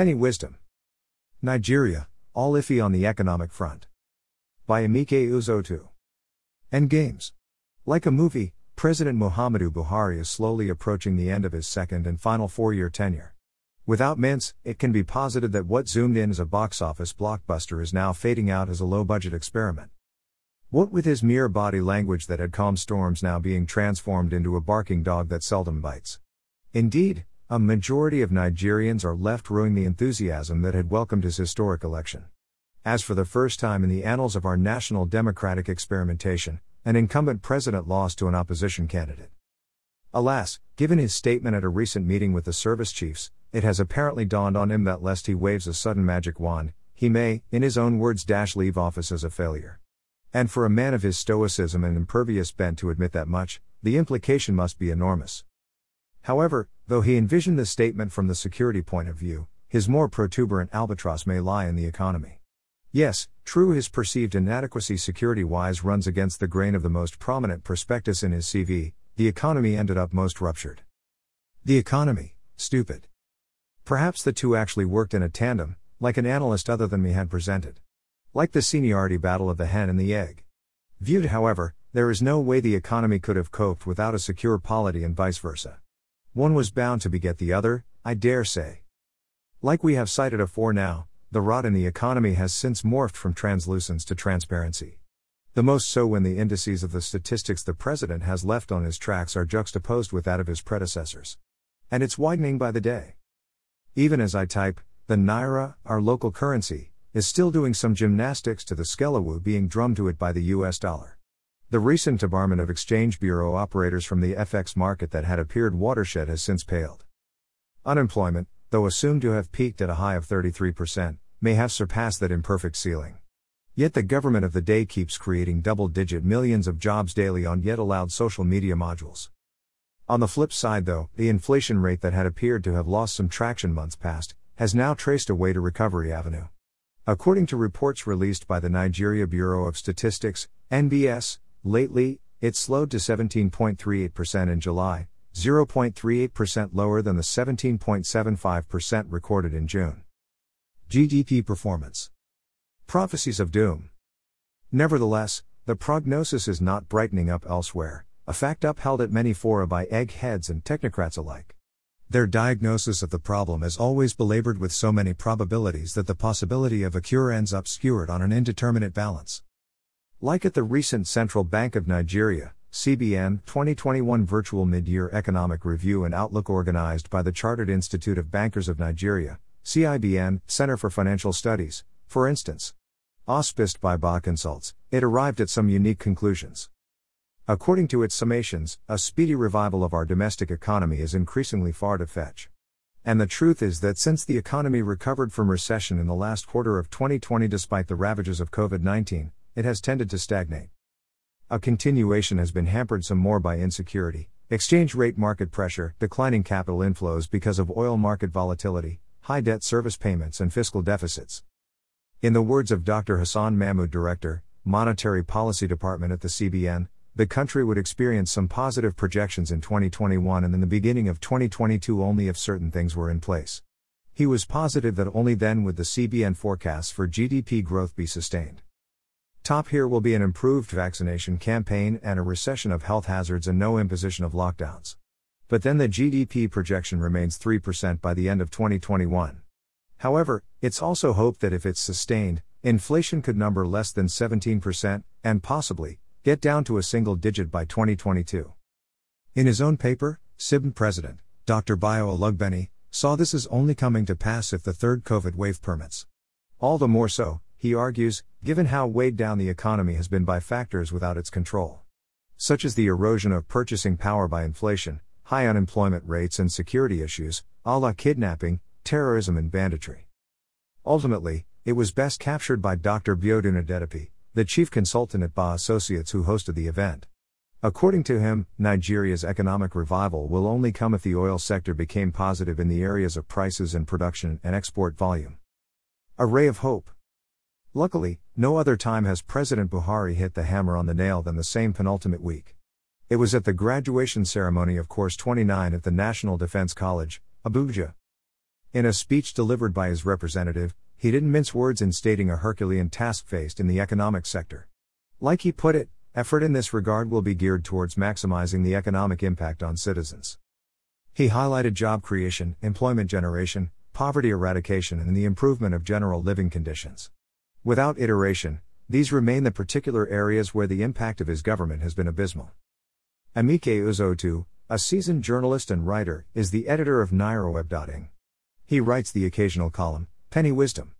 Penny Wisdom. Nigeria, all iffy on the economic front. By Emeka Uzoatu. Endgames. Like a movie, President Muhammadu Buhari is slowly approaching the end of his second and final four year tenure. Without mints, it can be posited that what zoomed in as a box office blockbuster is now fading out as a low budget experiment. What with his mere body language that had calmed storms now being transformed into a barking dog that seldom bites. Indeed, a majority of Nigerians are left ruining the enthusiasm that had welcomed his historic election. As for the first time in the annals of our national democratic experimentation, an incumbent president lost to an opposition candidate. Alas, given his statement at a recent meeting with the service chiefs, it has apparently dawned on him that lest he waves a sudden magic wand, he may, in his own words, dash leave office as a failure. And for a man of his stoicism and impervious bent to admit that much, the implication must be enormous. However, though he envisioned the statement from the security point of view, his more protuberant albatross may lie in the economy. Yes, true, his perceived inadequacy security wise runs against the grain of the most prominent prospectus in his CV the economy ended up most ruptured. The economy, stupid. Perhaps the two actually worked in a tandem, like an analyst other than me had presented. Like the seniority battle of the hen and the egg. Viewed, however, there is no way the economy could have coped without a secure polity and vice versa. One was bound to beget the other, I dare say. Like we have cited afore now, the rot in the economy has since morphed from translucence to transparency. The most so when the indices of the statistics the president has left on his tracks are juxtaposed with that of his predecessors. And it's widening by the day. Even as I type, the Naira, our local currency, is still doing some gymnastics to the skelewu being drummed to it by the US dollar. The recent debarment of Exchange Bureau operators from the FX market that had appeared watershed has since paled. Unemployment, though assumed to have peaked at a high of 33%, may have surpassed that imperfect ceiling. Yet the government of the day keeps creating double digit millions of jobs daily on yet allowed social media modules. On the flip side, though, the inflation rate that had appeared to have lost some traction months past has now traced a way to recovery avenue. According to reports released by the Nigeria Bureau of Statistics, NBS, Lately, it slowed to 17.38% in July, 0.38% lower than the 17.75% recorded in June. GDP performance. Prophecies of doom. Nevertheless, the prognosis is not brightening up elsewhere, a fact upheld at many fora by eggheads and technocrats alike. Their diagnosis of the problem is always belabored with so many probabilities that the possibility of a cure ends up skewered on an indeterminate balance. Like at the recent Central Bank of Nigeria, CBN 2021 Virtual Mid-Year Economic Review and Outlook organized by the Chartered Institute of Bankers of Nigeria, CIBN, Center for Financial Studies, for instance. Auspiced by BA Consults, it arrived at some unique conclusions. According to its summations, a speedy revival of our domestic economy is increasingly far to fetch. And the truth is that since the economy recovered from recession in the last quarter of 2020 despite the ravages of COVID 19, it has tended to stagnate. A continuation has been hampered some more by insecurity, exchange rate market pressure, declining capital inflows because of oil market volatility, high debt service payments, and fiscal deficits. In the words of Dr. Hassan Mahmoud, Director, Monetary Policy Department at the CBN, the country would experience some positive projections in 2021 and in the beginning of 2022 only if certain things were in place. He was positive that only then would the CBN forecasts for GDP growth be sustained. Top here will be an improved vaccination campaign and a recession of health hazards and no imposition of lockdowns. But then the GDP projection remains 3% by the end of 2021. However, it's also hoped that if it's sustained, inflation could number less than 17%, and possibly, get down to a single digit by 2022. In his own paper, CIBN President, Dr. Bayo Olugbemi, saw this as only coming to pass if the third COVID wave permits. All the more so, he argues, given how weighed down the economy has been by factors without its control. Such as the erosion of purchasing power by inflation, high unemployment rates, and security issues, a la kidnapping, terrorism, and banditry. Ultimately, it was best captured by Dr. Biodun Adedipe, the chief consultant at BA Associates who hosted the event. According to him, Nigeria's economic revival will only come if the oil sector became positive in the areas of prices and production and export volume. A ray of hope. Luckily, no other time has President Buhari hit the hammer on the nail than the same penultimate week. It was at the graduation ceremony of Course 29 at the National Defense College, Abuja. In a speech delivered by his representative, he didn't mince words in stating a Herculean task faced in the economic sector. Like he put it, effort in this regard will be geared towards maximizing the economic impact on citizens. He highlighted job creation, employment generation, poverty eradication, and the improvement of general living conditions. Without iteration, these remain the particular areas where the impact of his government has been abysmal. Emeka Uzoatu, a seasoned journalist and writer, is the editor of NairoWeb.ing. He writes the occasional column, Penny Wisdom.